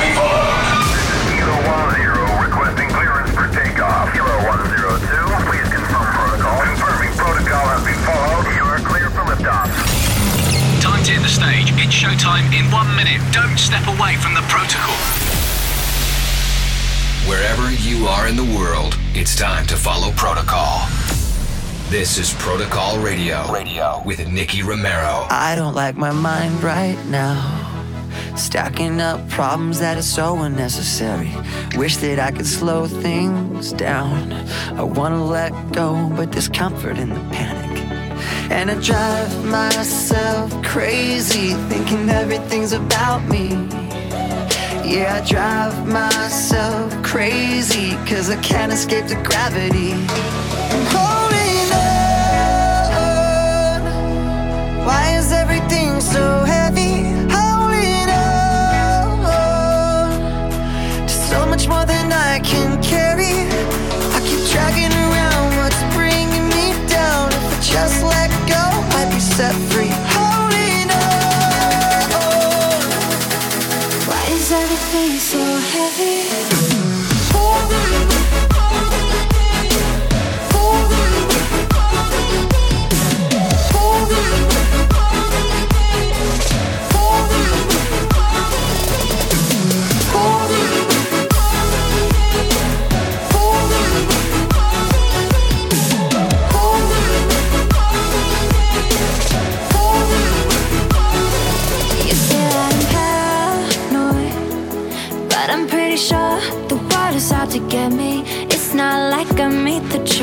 be followed. Kilo 10 requesting clearance for takeoff. Kilo 102, please confirm protocol. Confirming protocol has been followed. You are clear for liftoff. Time to hit the stage. It's showtime in one minute. Don't step away from the protocol. Wherever you are in the world, it's time to follow protocol. This is Protocol Radio. Radio with Nicky Romero. I don't like my mind right now. Stacking up problems that are so unnecessary. Wish that I could slow things down. I wanna let go, but there's comfort in the panic. And I drive myself crazy, thinking everything's about me. Yeah, I drive myself crazy, cause I can't escape the gravity. I'm holding on. Why is everything so heavy? Much more than I can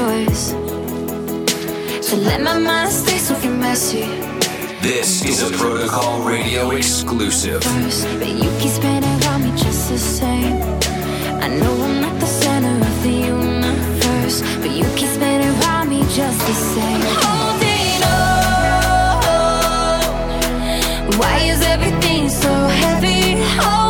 choice. So let my mind stay so messy. This is a Protocol Radio exclusive. But you keep spinning around me just the same. I know I'm not the center of the universe, but you keep spinning around me just the same. Holding on. Why is everything so heavy?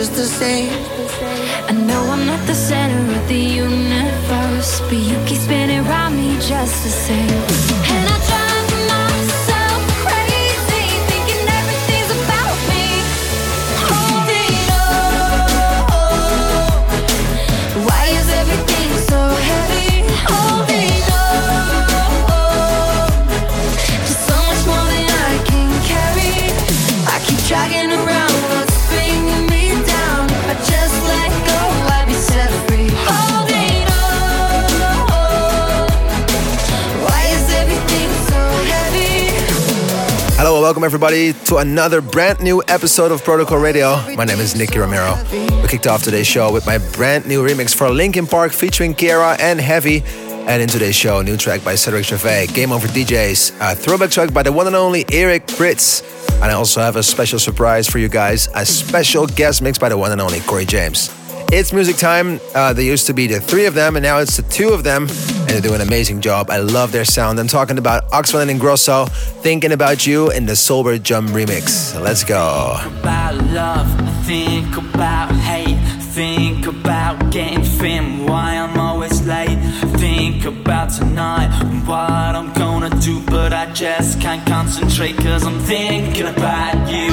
Just the same. I know I'm not the center of the universe, but you keep spinning around me just the same. And I drive welcome everybody to another brand new episode of Protocol Radio. My name is Nicky Romero. We kicked off today's show with my brand new remix for Linkin Park featuring Kiiara and Heavy. And in today's show, a new track by Cedric Gervais, Game Over DJs, a throwback track by the one and only Eric Prydz. And I also have a special surprise for you guys, a special guest mix by the one and only Corey James. It's music time. Uh, there used to be the three of them, and now it's the two of them, and they do an amazing job. I love their sound. I'm talking about Axwell and Ingrosso, Thinking About You in the Sober Jump remix. Let's go. about love, think about hate, think about getting thin, why I'm always late, think about tonight, what I'm gonna do, but I just can't concentrate, cause I'm thinking about you,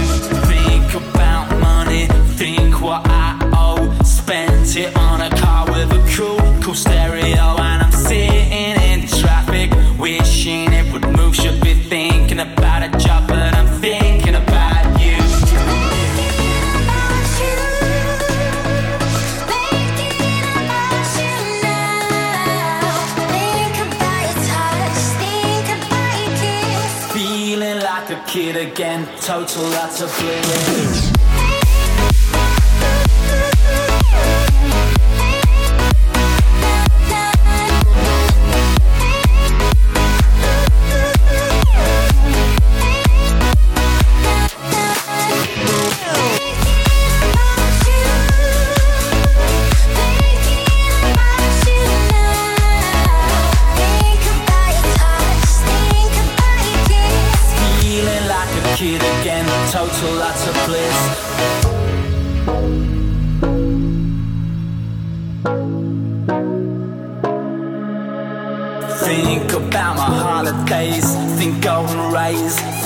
sit on a car with a cool, cool stereo, and I'm sitting in traffic, wishing it would move. Should be thinking about a job, but I'm thinking about you. Feeling like a Kid again, total utter blue.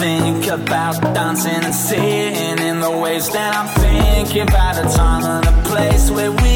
think about dancing and sitting in the waves. that I'm thinking about a time and a place where we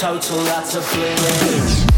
total lots of bling.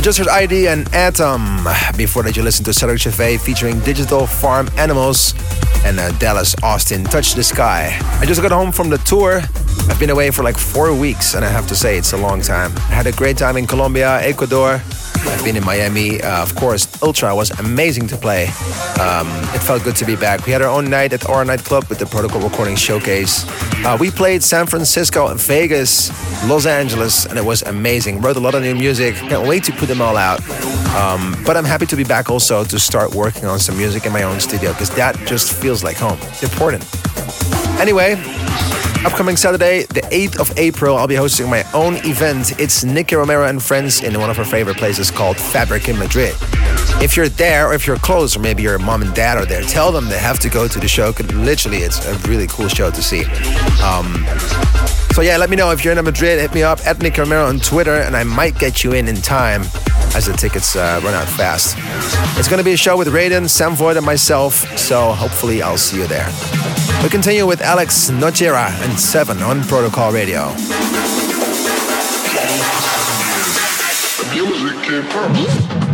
You just heard ID and Atom. Before that, you listened to Cedric Gervais featuring Digital Farm Animals and uh, Dallas Austin Touch the Sky. I just got home from the tour. I've been away for like four weeks, and I have to say, it's a long time. I had a great time in Colombia, Ecuador, I've been in Miami. Uh, of course, Ultra was amazing to play. Um, it felt good to be back. We had our own night at our nightclub with the Protocol Recording Showcase. Uh, we played San Francisco, Vegas, Los Angeles, and it was amazing. Wrote a lot of new music. Can't wait to put them all out. Um, but I'm happy to be back also to start working on some music in my own studio because that just feels like home. It's important. Anyway, Upcoming Saturday, the 8th of April, I'll be hosting my own event. It's Nicky Romero and friends in one of her favorite places called Fabrik in Madrid. If you're there, or if you're close, or maybe your mom and dad are there, tell them they have to go to the show. Because literally, it's a really cool show to see. Um, so yeah, let me know if you're in Madrid. Hit me up at Nicky Romero on Twitter, and I might get you in in time as the tickets uh, run out fast. It's going to be a show with Raiden, Sam Void, and myself, so hopefully I'll see you there. We continue with Alex Nogueira and Seven on Protocol Radio. Music came first.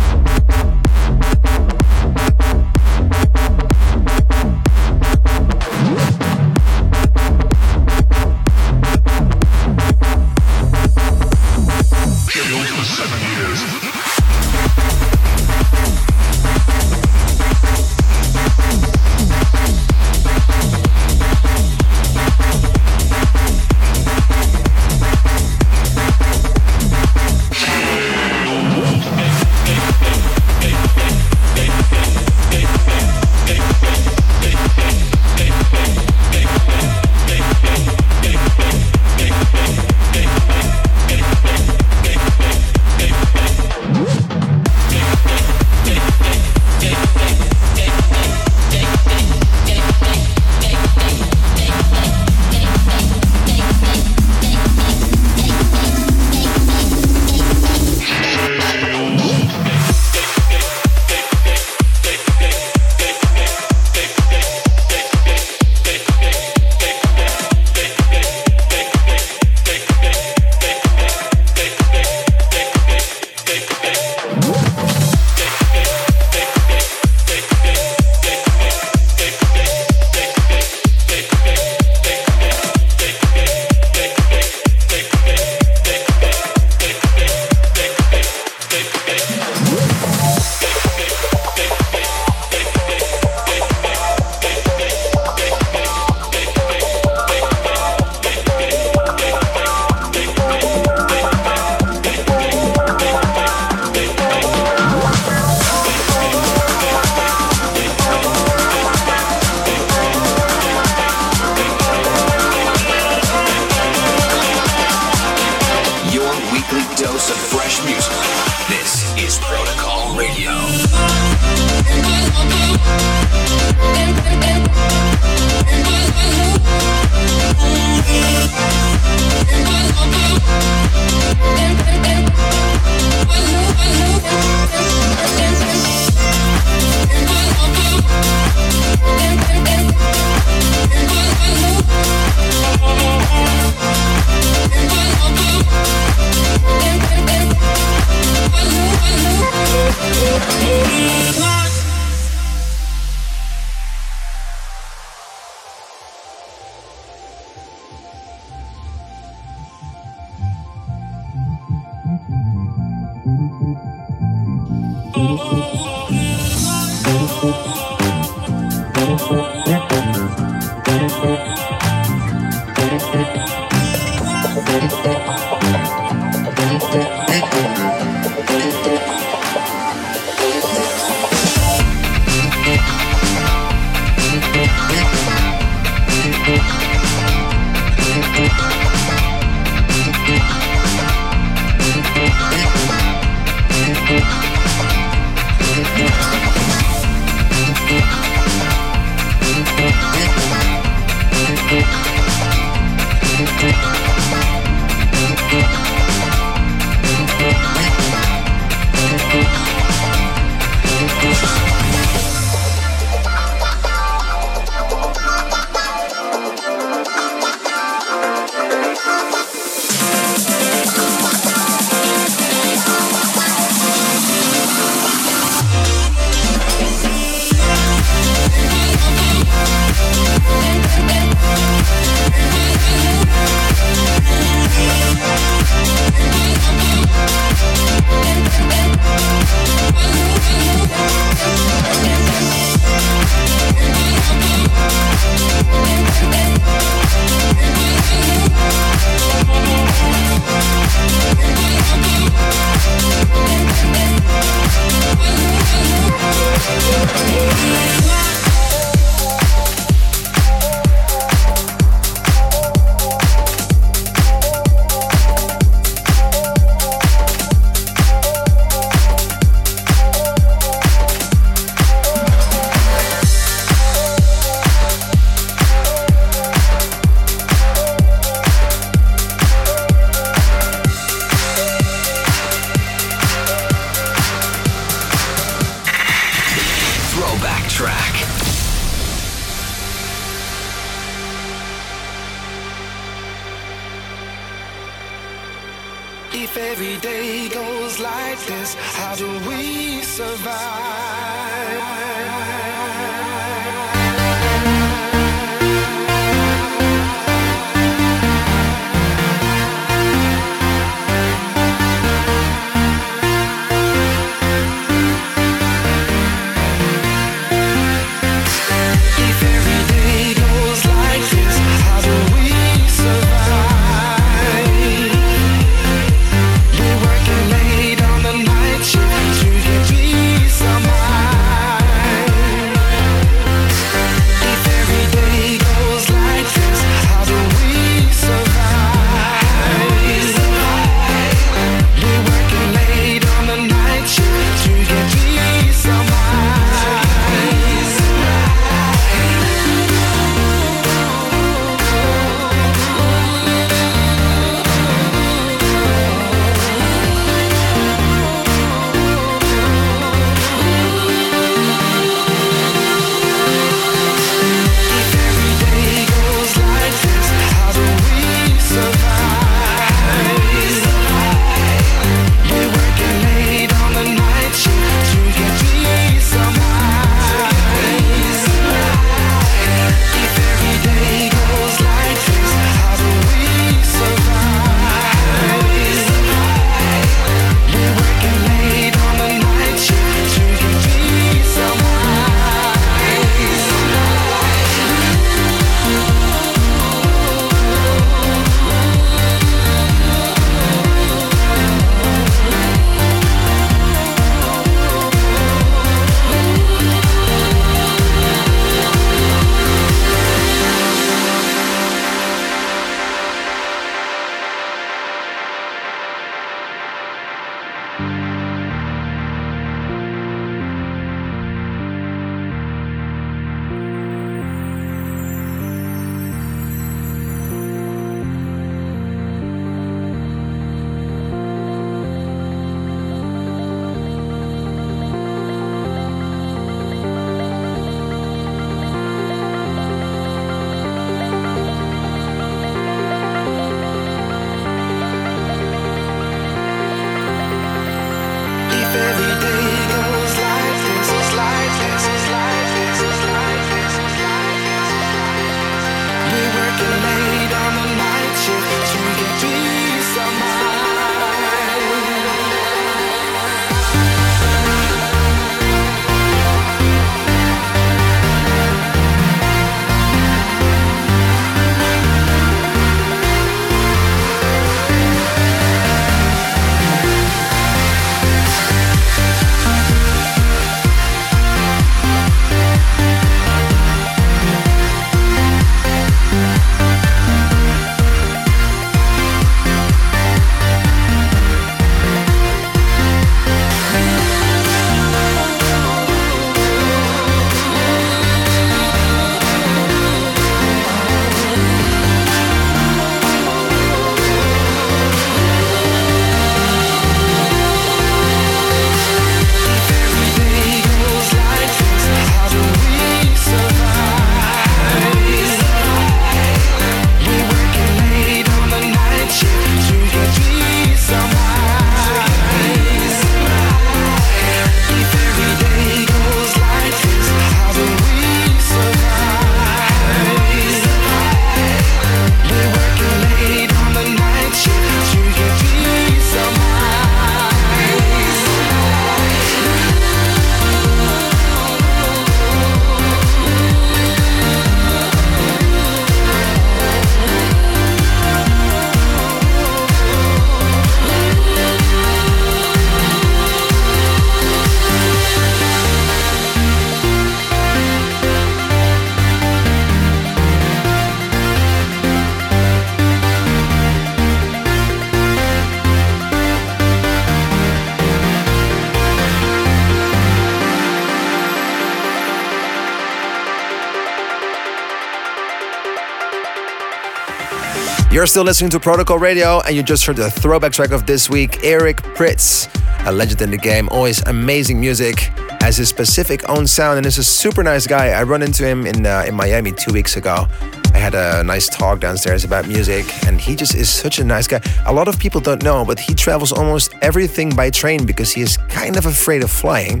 You're still listening to Protocol Radio, and you just heard the throwback track of this week, Eric Prydz, a legend in the game, always amazing music, has his specific own sound, and is a super nice guy. I run into him in uh, in Miami two weeks ago. I had a nice talk downstairs about music, and he just is such a nice guy. A lot of people don't know, but he travels almost everything by train because he is kind of afraid of flying.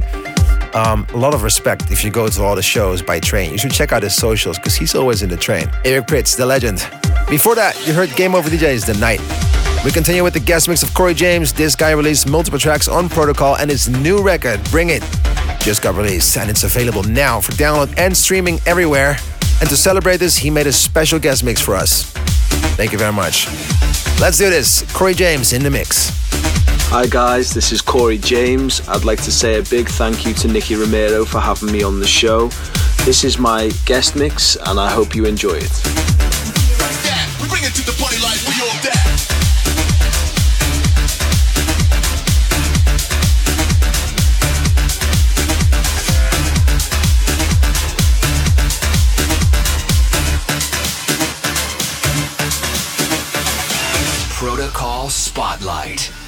Um, a lot of respect if you go to all the shows by train. You should check out his socials because he's always in the train. Eric Prydz, the legend. Before that, you heard Game Over DJs, The Night. We continue with the guest mix of Corey James. This guy released multiple tracks on Protocol and his new record, Bring It, just got released and it's available now for download and streaming everywhere. And to celebrate this, he made a special guest mix for us. Thank you very much. Let's do this. Corey James in the mix. Hi guys, this is Corey James. I'd like to say a big thank you to Nicky Romero for having me on the show. This is my guest mix and I hope you enjoy it. Spotlight.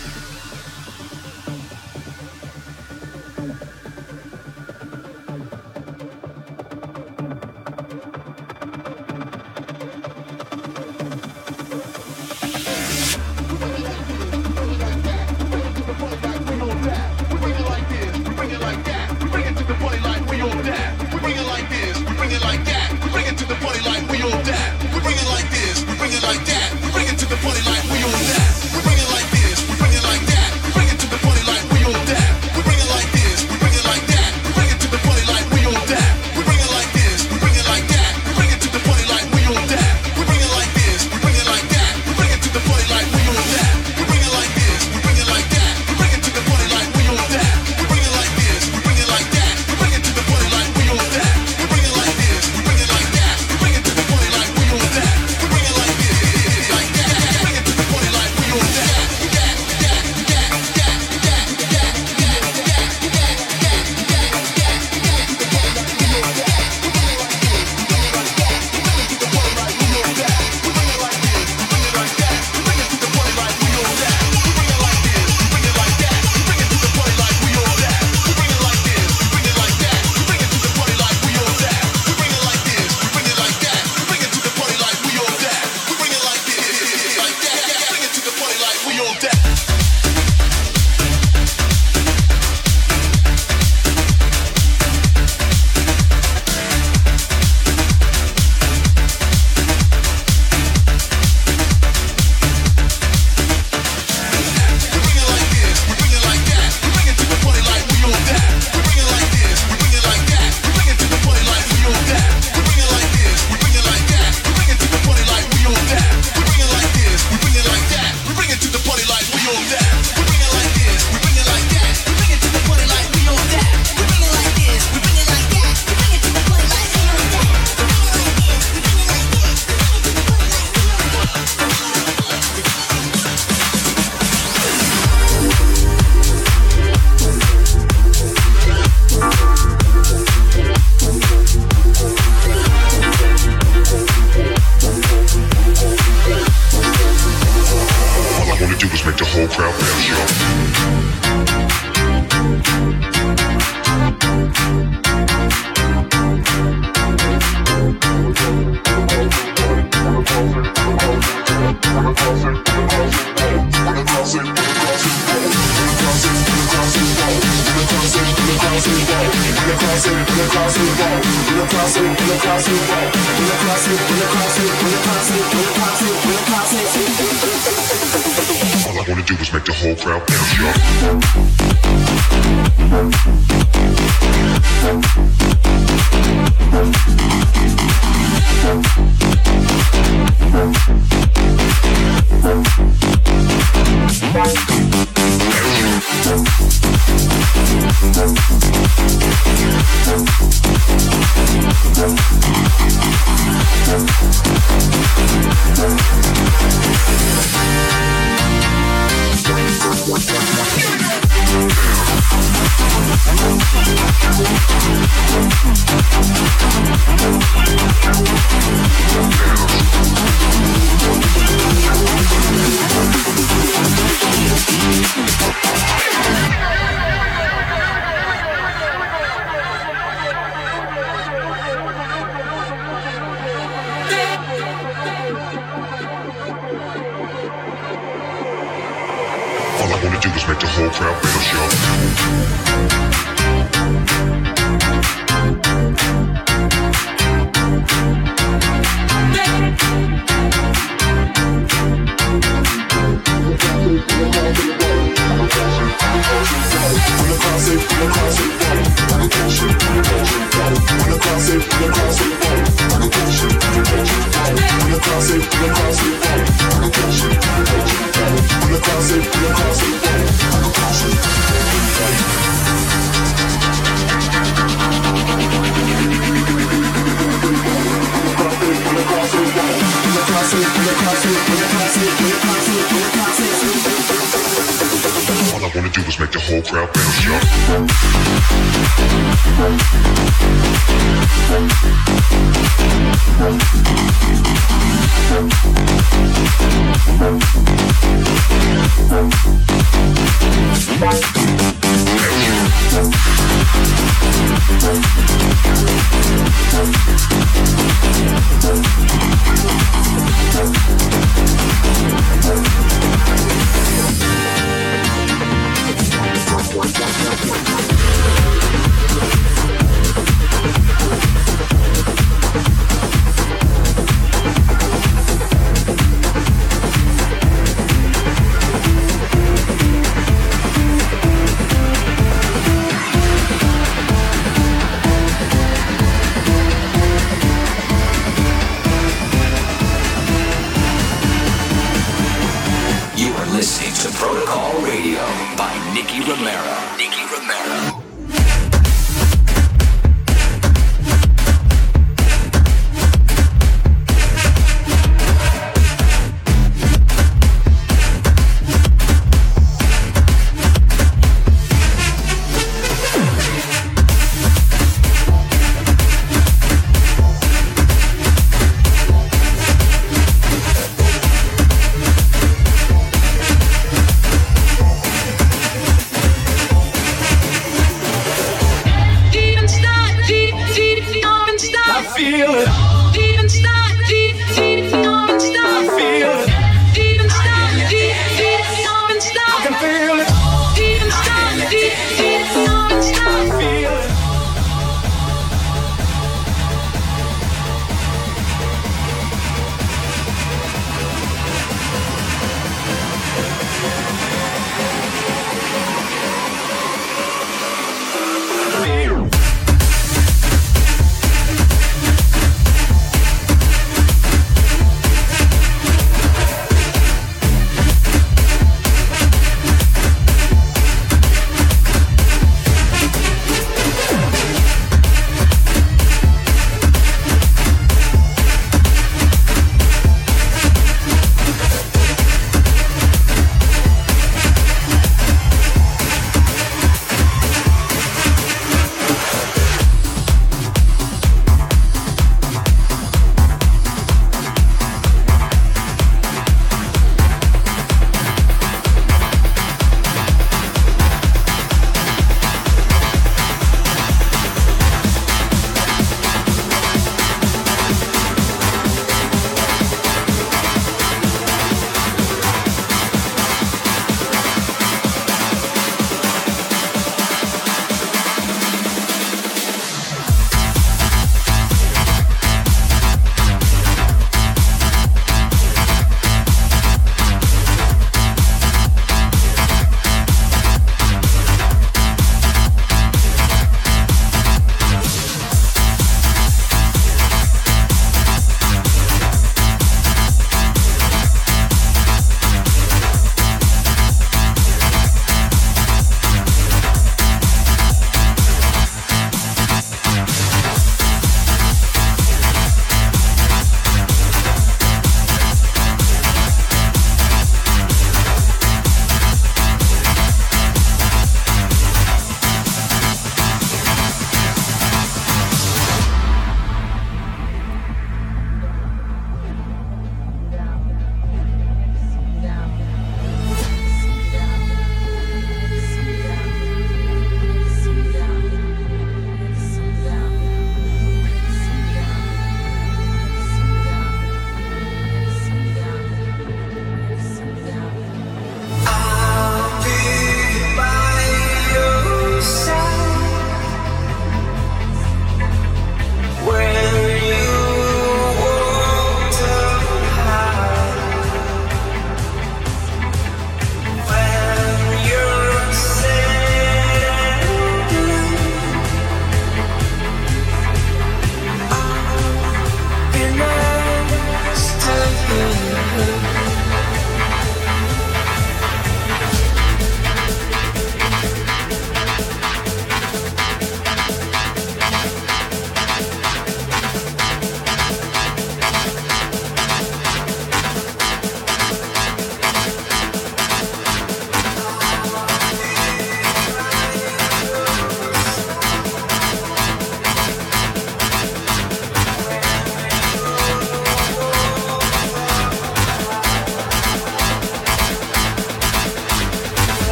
Romero.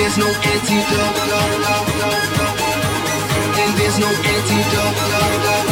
there's no antidote. And there's no antidote.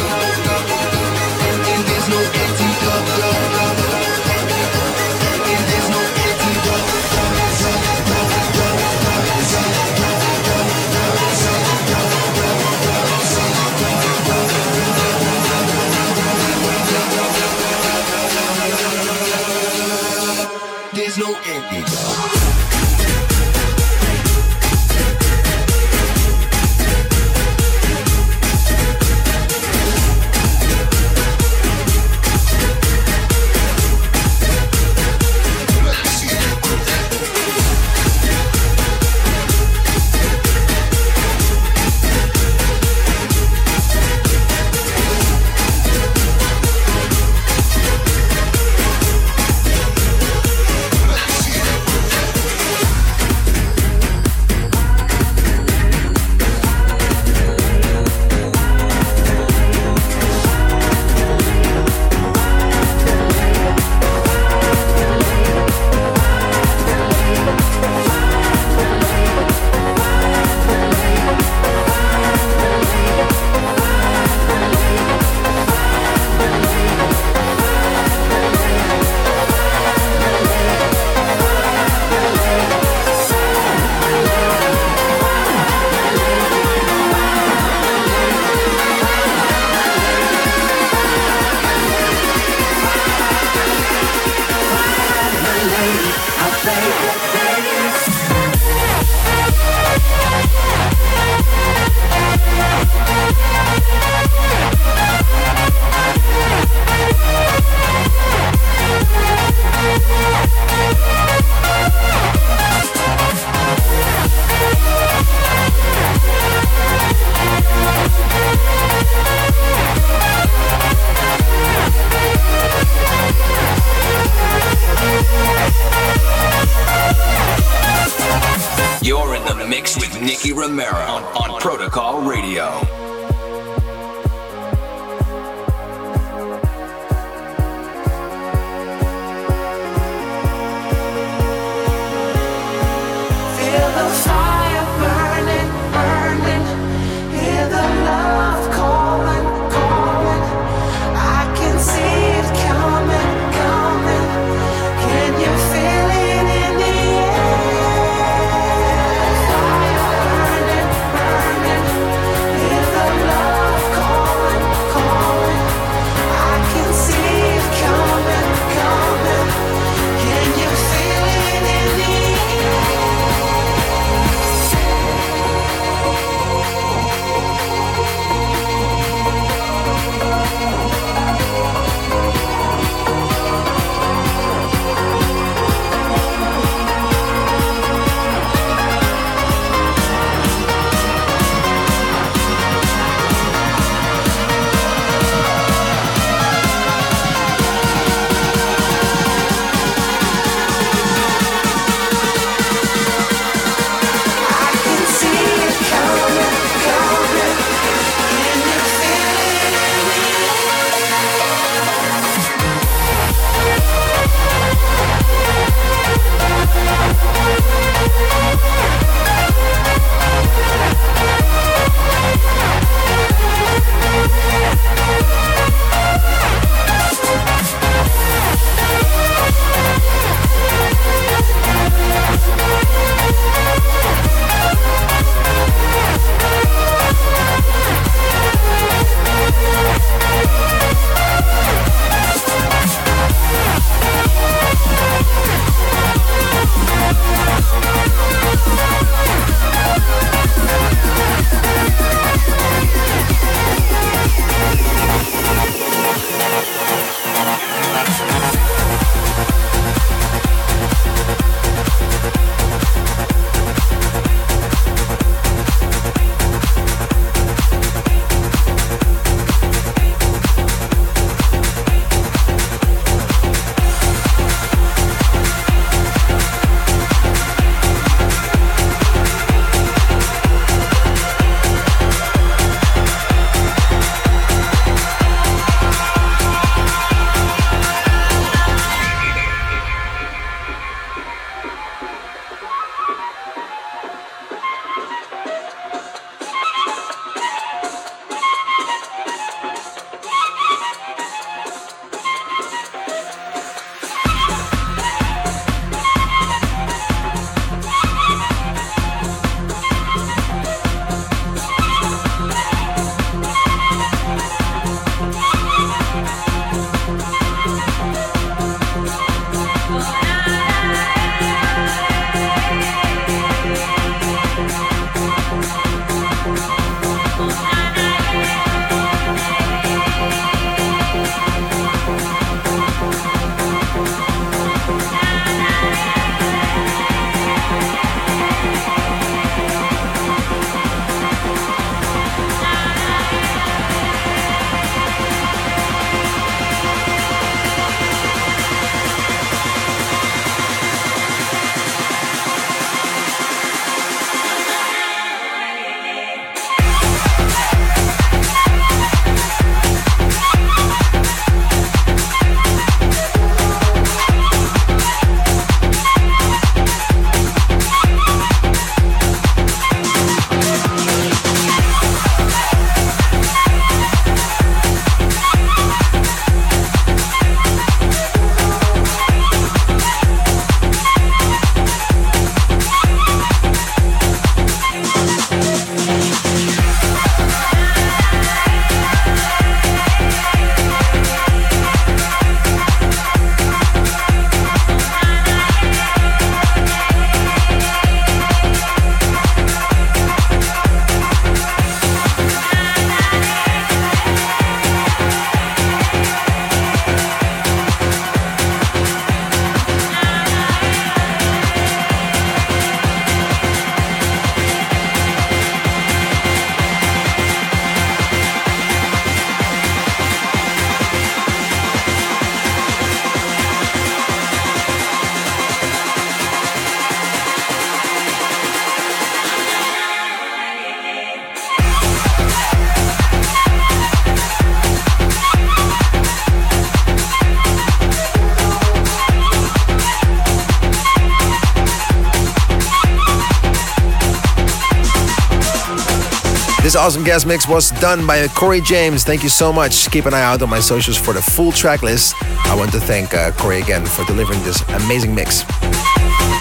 Awesome guest mix was done by Corey James. Thank you so much. Keep an eye out on my socials for the full track list. I want to thank uh, Corey again for delivering this amazing mix.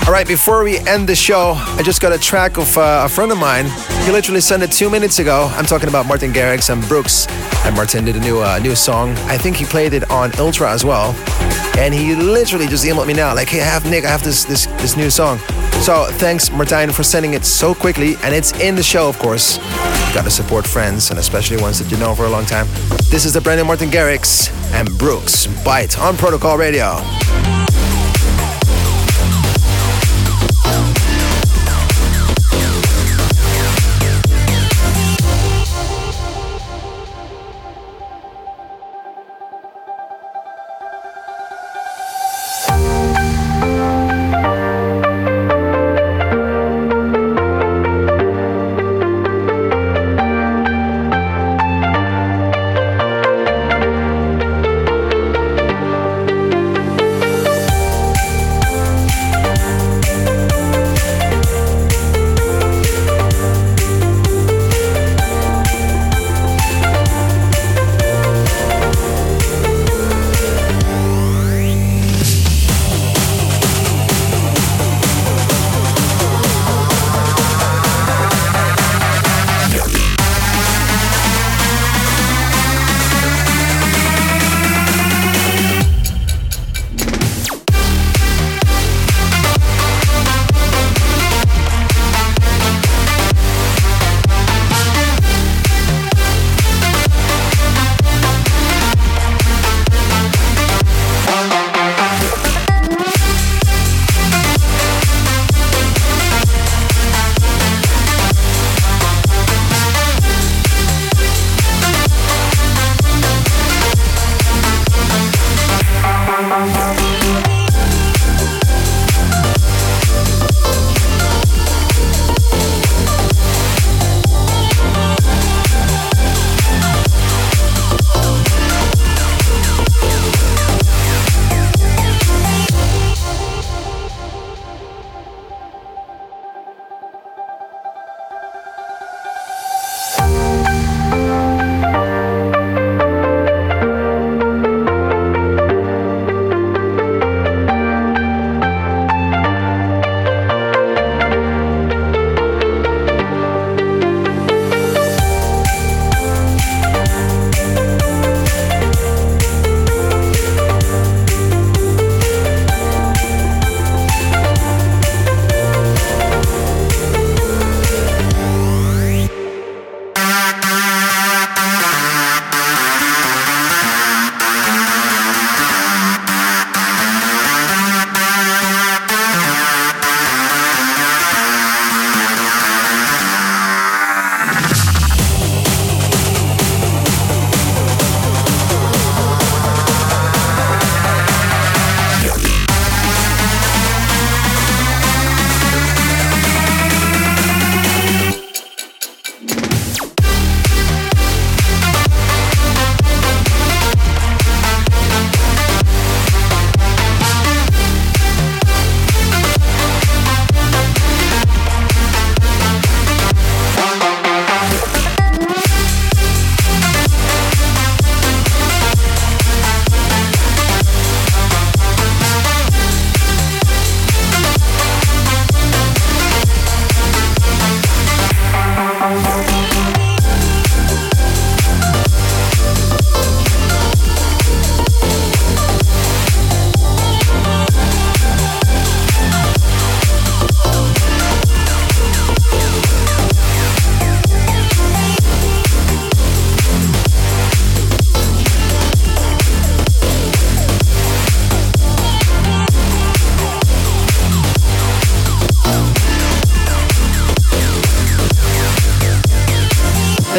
All right, before we end the show, I just got a track of uh, a friend of mine. He literally sent it two minutes ago. I'm talking about Martin Garrix and Brooks. And Martin did a new uh, new song. I think he played it on Ultra as well. And he literally just emailed me now, like, "Hey, I have Nick, I have this this this new song." So thanks, Martin, for sending it so quickly, and it's in the show, of course. You gotta support friends, and especially ones that you know for a long time. This is the brand new Martin Garrix and Brooks Byte on Protocol Radio.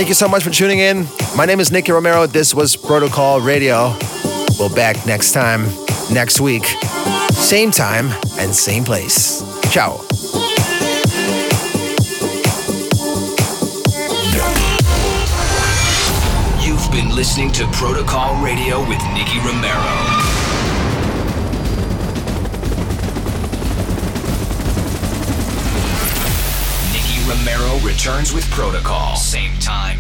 Thank you so much for tuning in. My name is Nicky Romero. This was Protocol Radio. We'll back next time, next week, same time and same place. Ciao. You've been listening to Protocol Radio with Nicky Romero. Romero returns with Protocol. Same time,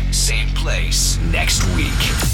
place next week.